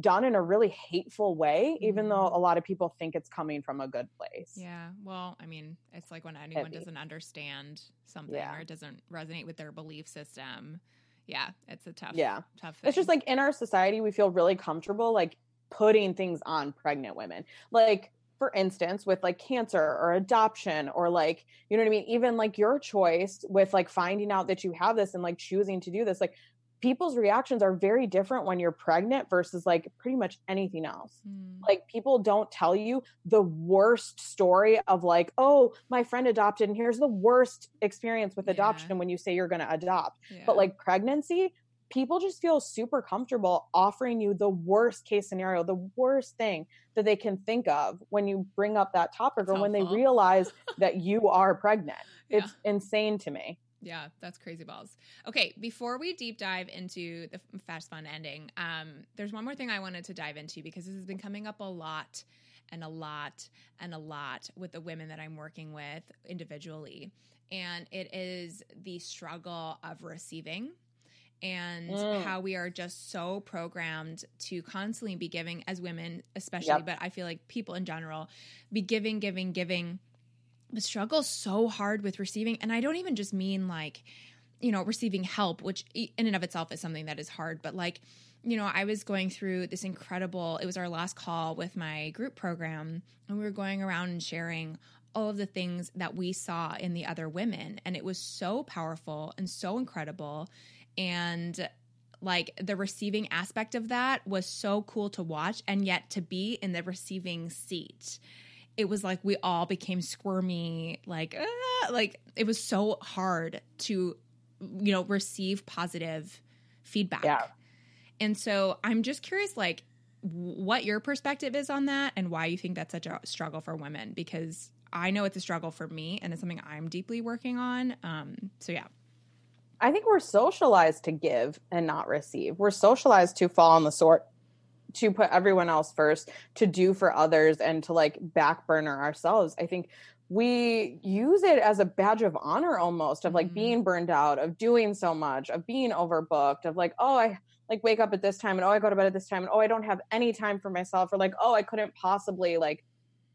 done in a really hateful way, even though Mhm. a lot of people think it's coming from a good place. Yeah. Well, I mean, it's like when anyone Heavy. doesn't understand something Yeah. or it doesn't resonate with their belief system. Yeah, it's a tough, Yeah. tough thing. It's just like in our society, we feel really comfortable like putting things on pregnant women. Like, for instance, with like cancer or adoption, or like, you know what I mean? Even like your choice with like finding out that you have this and like choosing to do this, like people's reactions are very different when you're pregnant versus like pretty much anything else. Mm, Like, people don't tell you the worst story of like, oh, my friend adopted, and here's the worst experience with Yeah. adoption when you say you're going to adopt yeah. but like pregnancy people just feel super comfortable offering you the worst case scenario the worst thing that they can think of when you bring up that topic That's or when they realize that you are pregnant Yeah. it's insane to me Yeah, that's crazy balls. Okay, before we deep dive into the fast fun ending, um, there's one more thing I wanted to dive into because this has been coming up a lot and a lot and a lot with the women that I'm working with individually. And it is the struggle of receiving and Mm. how we are just so programmed to constantly be giving as women, especially, Yep. but I feel like people in general, be giving, giving, giving struggle so hard with receiving and i don't even just mean like you know receiving help which in and of itself is something that is hard but like you know i was going through this incredible it was our last call with my group program and we were going around and sharing all of the things that we saw in the other women and it was so powerful and so incredible and like the receiving aspect of that was so cool to watch and yet to be in the receiving seat it was like we all became squirmy like ah, like it was so hard to you know receive positive feedback. Yeah. and so i'm just curious like what your perspective is on that and why you think that's such a struggle for women because i know it's a struggle for me and it's something i'm deeply working on um so yeah. I think we're socialized to give and not receive. We're socialized to fall on the sword to put everyone else first to do for others and to like back burner ourselves i think we use it as a badge of honor almost of like Mhm. being burned out of doing so much of being overbooked of like oh i like wake up at this time and oh i go to bed at this time and oh i don't have any time for myself or like oh i couldn't possibly like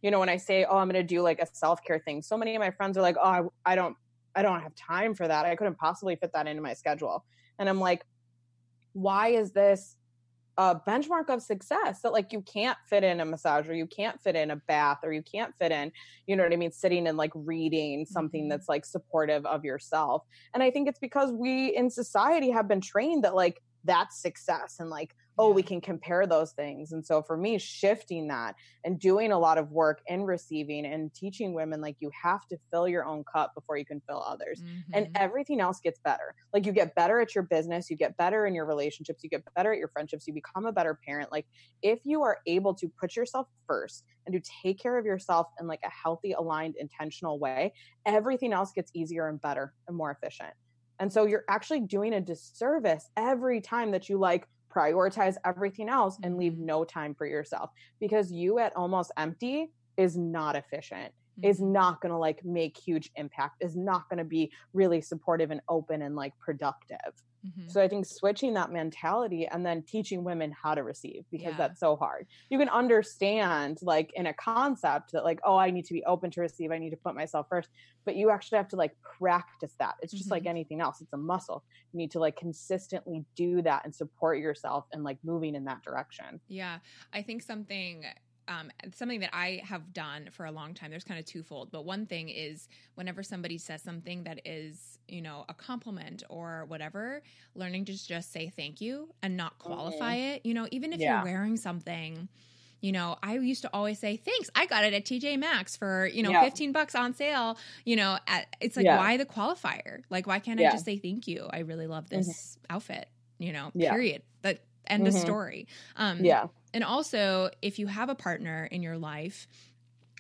you know when i say oh i'm going to do like a self-care thing so many of my friends are like oh I, I don't i don't have time for that i couldn't possibly fit that into my schedule and i'm like why is this a benchmark of success that like you can't fit in a massage or you can't fit in a bath or you can't fit in you know what i mean sitting and like reading something Mhm. that's like supportive of yourself and i think it's because we in society have been trained that like that's success and like oh we can compare those things and so for me shifting that and doing a lot of work in receiving and teaching women like you have to fill your own cup before you can fill others and Mhm. everything else gets better. Like you get better at your business, you get better in your relationships, you get better at your friendships, you become a better parent. Like if you are able to put yourself first and to take care of yourself in like a healthy, aligned, intentional way, everything else gets easier and better and more efficient. And so you're actually doing a disservice every time that you like prioritize everything else and leave Mhm. no time for yourself because you at almost empty is not efficient is Mhm. not going to like make huge impact is not going to be really supportive and open and like productive Mhm. so i think switching that mentality and then teaching women how to receive because Yeah. that's so hard you can understand like in a concept that like oh i need to be open to receive i need to put myself first but you actually have to like practice that it's just like Mhm. anything else it's a muscle you need to like consistently do that and support yourself and like moving in that direction Yeah, I think something um, something that I have done for a long time. There's kind of twofold, but one thing is whenever somebody says something that is, you know, a compliment or whatever, learning to just say thank you and not qualify it. You know, even if Yeah. you're wearing something. You know, I used to always say, thanks. I got it at TJ Maxx for, you know, Yeah. 15 bucks on sale. You know, at, it's like, Yeah. why the qualifier? Like, why can't I just say thank you? I really love this outfit, you know, period. That End of Mhm. story. Um, Yeah. And also if you have a partner in your life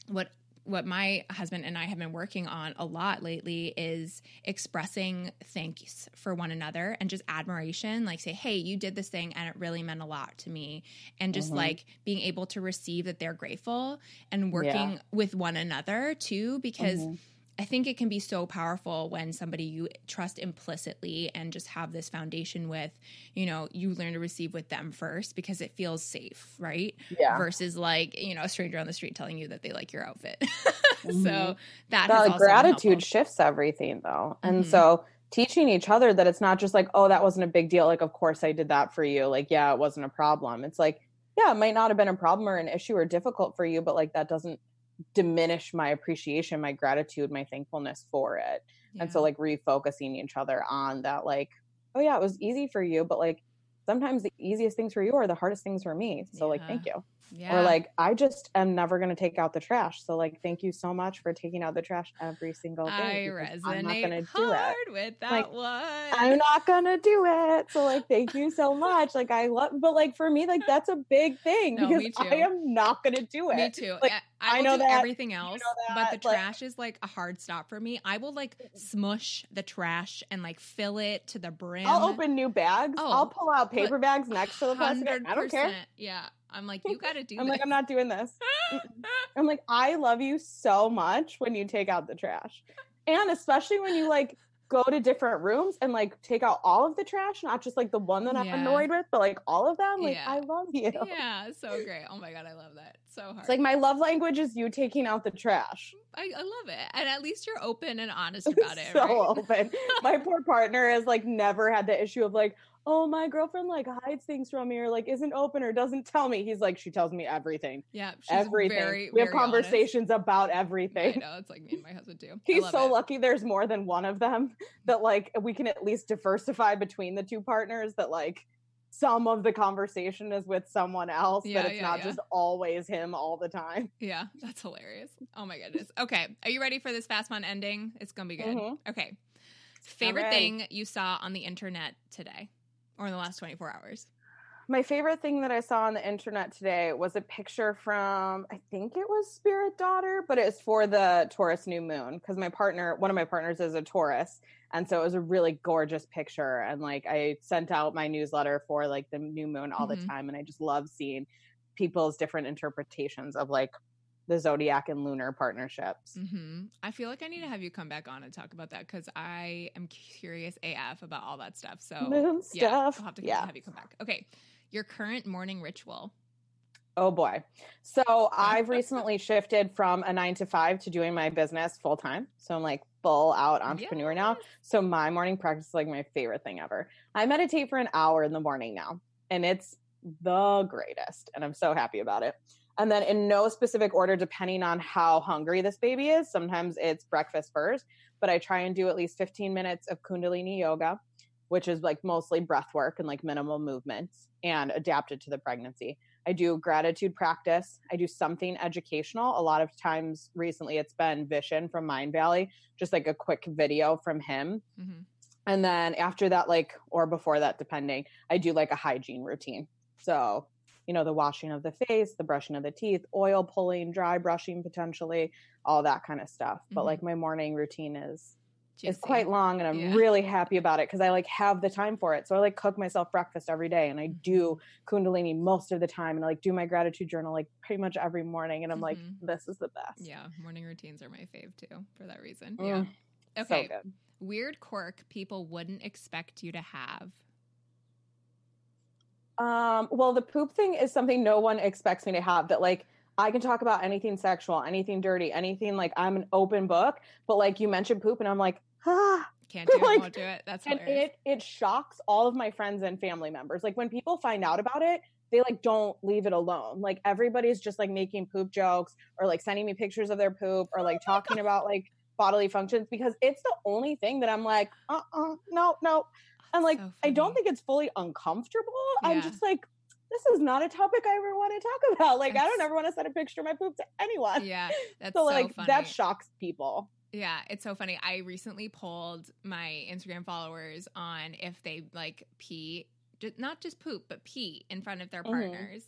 what what my husband and I have been working on a lot lately is expressing thanks for one another and just admiration like say hey you did this thing and it really meant a lot to me and just Mhm. like being able to receive that they're grateful and working with one another too because Mhm. I think it can be so powerful when somebody you trust implicitly and just have this foundation with, you know, you learn to receive with them first because it feels safe, right? Yeah. Versus like, you know, a stranger on the street telling you that they like your outfit. so Mhm. that the gratitude shifts everything though and Mhm. so teaching each other that it's not just like oh that wasn't a big deal like of course i did that for you like yeah it wasn't a problem it's like yeah it might not have been a problem or an issue or difficult for you but like that doesn't diminish my appreciation my gratitude my thankfulness for it. And so like refocusing each other on that like oh yeah it was easy for you but like sometimes the easiest things for you are the hardest things for me. So like thank you yeah. or like i just am never going to take out the trash. So like thank you so much for taking out the trash every single day I because i'm not going to do it. with that Like, one. i'm not going to do it. So like thank you so much. Like i love but like for me like that's a big thing No, because i am not going to do it. Me too. Like, I, I know do that, everything else, know but that, the like- trash is like a hard stop for me. I will like smush the trash and like fill it to the brim. i'll open new bags. Oh, i'll pull out paper bags next to the plastic i don't care. Yeah, I'm like, you got to do. i'm like i'm not doing this I'm like, I love you so much when you take out the trash. And especially when you like go to different rooms and like take out all of the trash, not just like the one that I'm annoyed with, but like all of them. Like, Yeah. I love you. yeah, so great. Oh my god, I love that so hard. It's like my love language is you taking out the trash. I, I love it, and at least you're open and honest about it. so right? open. My poor partner has like never had the issue of like, oh, my girlfriend like hides things from me or like isn't open or doesn't tell me. He's like, she tells me everything. Yeah, everything. Very, we have very honest. conversations about everything. I know it's like me and my husband too. He's so it. lucky there's more than one of them that like we can at least diversify between the two partners that like some of the conversation is with someone else Yeah, that it's yeah, not yeah. just always him all the time. Yeah, that's hilarious. Oh my goodness. Okay, are you ready for this fast fun ending? It's gonna be good. Mhm. Okay. Favorite ready. thing you saw on the internet today, or in the last twenty four hours? My favorite thing that I saw on the internet today was a picture from I think it was Spirit Daughter, but it's for the Taurus new moon because my partner, one of my partners is a Taurus. And so it was a really gorgeous picture. And like I sent out my newsletter for like the new moon all Mhm. the time. And I just love seeing people's different interpretations of like the zodiac and lunar partnerships. hmm I feel like I need to have you come back on and talk about that because I am curious AF about all that stuff. So Moon yeah, stuff. I'll have to yeah. have you come back. Okay, your current morning ritual. Oh boy. So I've recently shifted from a nine to five to doing my business full time. So I'm like full out entrepreneur now. So my morning practice is like my favorite thing ever. I meditate for an hour in the morning now, and it's the greatest. And I'm so happy about it. And then in no specific order, depending on how hungry this baby is, sometimes it's breakfast first, but I try and do at least 15 minutes of Kundalini yoga, which is like mostly breath work and like minimal movements and adapted to the pregnancy. I do gratitude practice. I do something educational. A lot of times recently it's been Vishen from Mindvalley, just like a quick video from him. hmm And then after that, like, or before that, depending, I do like a hygiene routine. So, you know, the washing of the face, the brushing of the teeth, oil pulling, dry brushing potentially, all that kind of stuff. But Mhm. like my morning routine is is quite long and I'm Yeah. really happy about it because I like have the time for it. So I like cook myself breakfast every day and I do Kundalini most of the time and I like do my gratitude journal like pretty much every morning and I'm like, Mhm. this is the best. Yeah, morning routines are my fave too for that reason. Mm, yeah. So Okay. good. Weird quirk people wouldn't expect you to have. Um, well, the poop thing is something no one expects me to have that like I can talk about anything sexual, anything dirty, anything like I'm an open book, but like you mentioned poop and I'm like, ah, Can't do it, Like, won't do it. That's and it it shocks all of my friends and family members. Like when people find out about it, they like don't leave it alone. Like everybody's just like making poop jokes or like sending me pictures of their poop or like talking about like bodily functions because it's the only thing that I'm like, uh uh no, no. And like So I don't think it's fully uncomfortable. I'm just like, this is not a topic I ever want to talk about. Like I don't ever want to send a picture of my poop to anyone. yeah, that's so so, like funny. that shocks people. Yeah, it's so funny. I recently polled my Instagram followers on if they like pee not just poop, but pee in front of their Mhm. partners.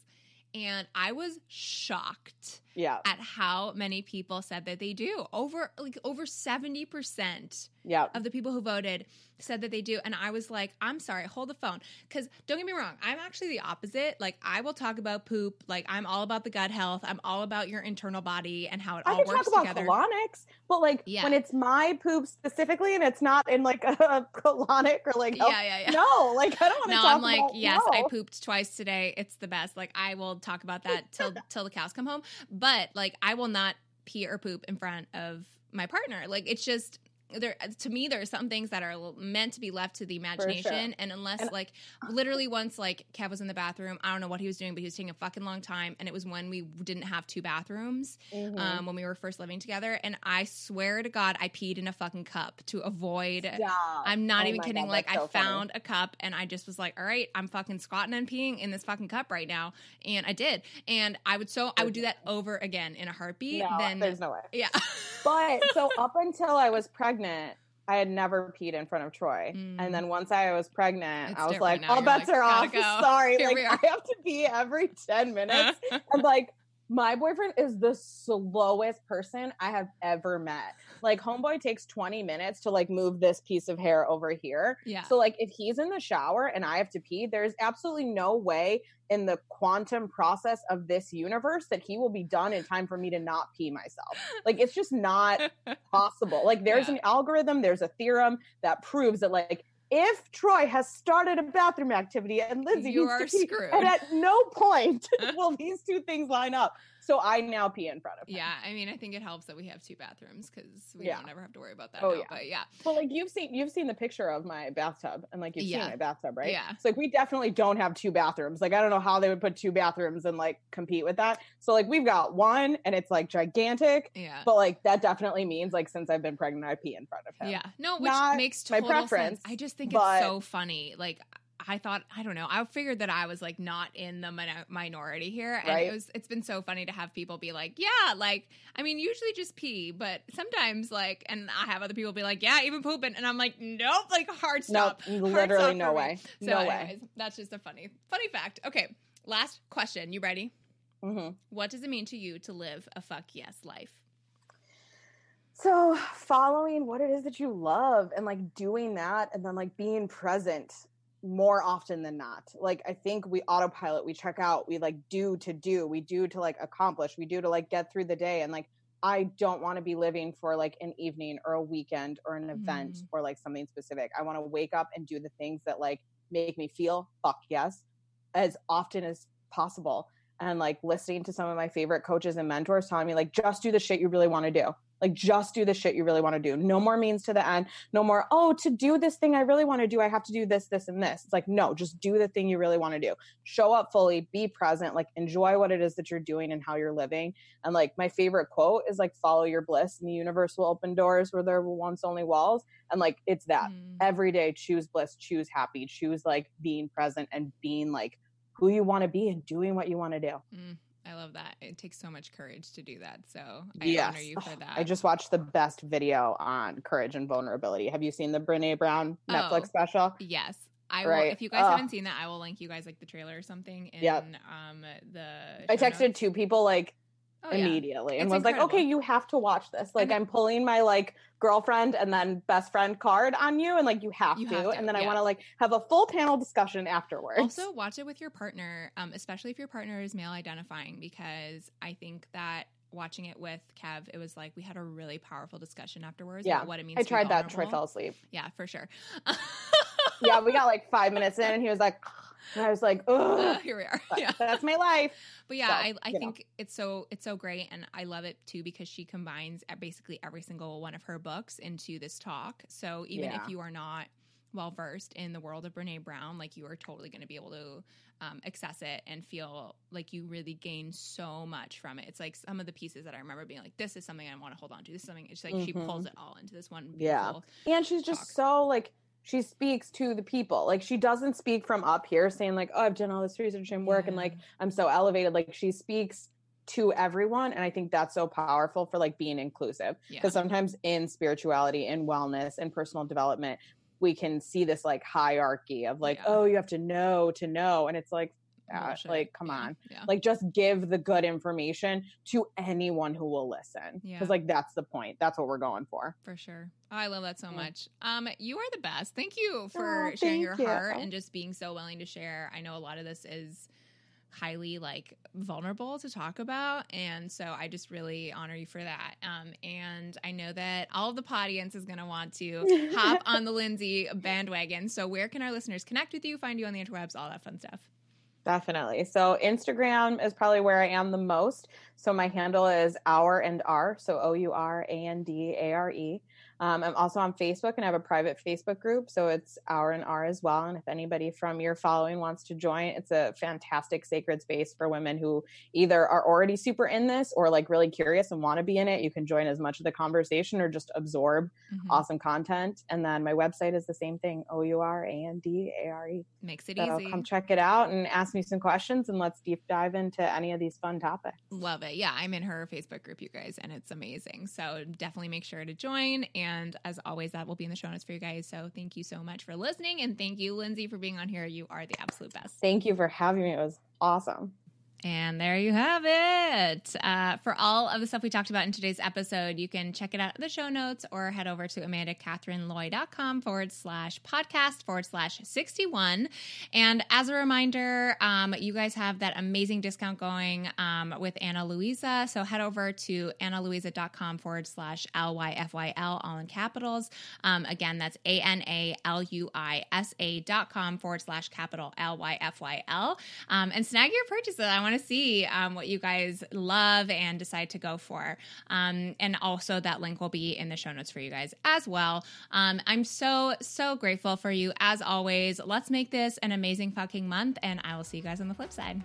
And I was shocked Yeah. at how many people said that they do. Over like over 70% Yeah. of the people who voted said that they do. And I was like, I'm sorry, hold the phone. Because don't get me wrong, I'm actually the opposite. Like, I will talk about poop. Like, I'm all about the gut health. I'm all about your internal body and how it I all can talk about together. colonics, but like Yeah. when it's my poop specifically and it's not in like a colonic or like yeah, yeah, yeah. no, like I don't want to No, talk I'm like, about, yes, I pooped twice today. It's the best. Like, I will talk about that till till the cows come home. But like, I will not pee or poop in front of my partner. Like, it's just there to me. There are some things that are meant to be left to the imagination, and unless And- like literally once like Kev was in the bathroom, I don't know what he was doing, but he was taking a fucking long time, and it was when we didn't have two bathrooms Mhm. um, when we were first living together, and I swear to God, I peed in a fucking cup to avoid. Stop. I'm not Oh even kidding. God, like I so funny. found a cup and I just was like, all right, I'm fucking squatting and peeing in this fucking cup right now. And I did. And I would so I would do that over again in a heartbeat. No, then there's no way. yeah. But so up until I was pregnant, I had never peed in front of Troy. Mm. And then once I was pregnant, It's I was like, now. all You're bets like, are off. go. Sorry. Here like I have to pee every 10 minutes. and like my boyfriend is the slowest person I have ever met. Like homeboy takes 20 minutes to like move this piece of hair over here. yeah. So like if he's in the shower and I have to pee, there's absolutely no way in the quantum process of this universe that he will be done in time for me to not pee myself. Like it's just not possible. Like there's Yeah. an algorithm, there's a theorem that proves that like if Troy has started a bathroom activity and Lindsay You needs are to pee, screwed. and at no point will these two things line up. So I now pee in front of him. yeah. I mean, I think it helps that we have two bathrooms because we Yeah. don't ever have to worry about that. Oh, now, yeah. But yeah. Well, like you've seen you've seen the picture of my bathtub, and like you've Yeah. seen my bathtub, right? Yeah. So like we definitely don't have two bathrooms. Like I don't know how they would put two bathrooms and like compete with that. So like we've got one, and it's like gigantic. Yeah. But like that definitely means like since I've been pregnant, I pee in front of him. Yeah. No, which Not makes my total preference, sense. I just think it's so funny. Like I thought, I don't know. I figured that I was like not in the min- minority here, and Right. it was. It's been so funny to have people be like, "Yeah, like I mean, usually just pee, but sometimes like," and I have other people be like, "Yeah, even pooping," and I'm like, "Nope, like hard Nope, stop." Hard literally stop no for me. way. So, no way. that's just a funny, funny fact. Okay, last question. You ready? hmm What does it mean to you to live a fuck yes life? So following what it is that you love and like doing that and then like being present more often than not. Like I think we autopilot, we check out, we like do to do, we do to like accomplish, we do to like get through the day and like I don't want to be living for like an evening or a weekend or an event Mhm. or like something specific. I want to wake up and do the things that like make me feel fuck yes as often as possible. And like listening to some of my favorite coaches and mentors telling me like just do the shit you really want to do. Like just do the shit you really want to do. No more means to the end. No more, oh, to do this thing I really want to do, I have to do this, this, and this. It's like, no, just do the thing you really want to do. Show up fully, be present, like enjoy what it is that you're doing and how you're living. And like my favorite quote is like follow your bliss and the universe will open doors where there were once only walls. And like it's that Mm. every day choose bliss, choose happy, choose like being present and being like who you want to be and doing what you want to do. Mm, I love that. It takes so much courage to do that. So I Yes. honor you for that. I just watched the best video on courage and vulnerability. Have you seen the Brene Brown Netflix Oh. special? yes. I will. Right. If you guys Ugh. haven't seen that, I will link you guys like the trailer or something in Yep. um the. I texted notes. two people like Oh, yeah. immediately and It's was like, okay, you have to watch this. Like, I'm pulling my like girlfriend and then best friend card on you, and like, you have, You to. have to, And then I want to like have a full panel discussion afterwards. Also, watch it with your partner, um, especially if your partner is male identifying, because I think that watching it with Kev, it was like we had a really powerful discussion afterwards Yeah. about what it means. I to be tried that. Troy vulnerable. fell asleep. Yeah, for sure. Yeah, we got like five minutes in, and he was like, and I was like, Uh, here we are. but Yeah. that's my life. But yeah, So, I, I you know. think it's so it's so great, and I love it too because she combines basically every single one of her books into this talk. So even Yeah. if you are not well versed in the world of Brene Brown, like you are totally going to be able to um, access it and feel like you really gain so much from it. It's like some of the pieces that I remember being like, "This is something I want to hold on to." This is something. It's like she Mhm. pulls it all into this one. Yeah. And she's just talk. so like she speaks to the people. Like she doesn't speak from up here saying like, "Oh, I've done all this research and work and like I'm so elevated." Like she speaks to everyone and I think that's so powerful for like being inclusive yeah. because sometimes in spirituality in wellness and personal development we can see this like hierarchy of like, Yeah. oh, you have to know to know. And it's like, uh, Bullshit. like, come on. Yeah. Like just give the good information to anyone who will listen. Yeah. Because like that's the point. That's what we're going for. For sure. Oh, I love that so Yeah. much. Um, you are the best. Thank you for Oh, sharing your you. heart and just being so willing to share. I know a lot of this is highly like vulnerable to talk about and so i just really honor you for that um and i know that all of the audience is going to want to hop on the lindsay bandwagon so where can our listeners connect with you find you on the interwebs all that fun stuff Definitely. So Instagram is probably where I am the most. So my handle is our and r. So O U R A N D A R E. Um, I'm also on Facebook and I have a private Facebook group. So it's our and r as well. And if anybody from your following wants to join, it's a fantastic sacred space for women who either are already super in this or like really curious and want to be in it. You can join as much of the conversation or just absorb Mhm. awesome content. And then my website is the same thing O U R A N D A R E. makes it So easy come check it out and ask me some questions and let's deep dive into any of these fun topics. Love it. Yeah, I'm in her Facebook group, you guys, and it's amazing. So definitely make sure to join. And as always, that will be in the show notes for you guys. So thank you so much for listening. And thank you, Lindsay, for being on here. You are the absolute best. Thank you for having me. It was awesome. And there you have it. Uh, for all of the stuff we talked about in today's episode, you can check it out in the show notes or head over to amandacatherineloy.com forward slash podcast forward slash 61. And as a reminder, um, you guys have that amazing discount going um, with Ana Luisa. So head over to analuisa.com forward slash L-Y-F-Y-L, all in capitals. Um, again, that's A-N-A-L-U-I-S-A dot com forward slash capital L-Y-F-Y-L. Um, and snag your purchases. I want to see um, what you guys love and decide to go for. Um, and also, that link will be in the show notes for you guys as well. Um, I'm so, so grateful for you as always. Let's make this an amazing fucking month, and I will see you guys on the flip side.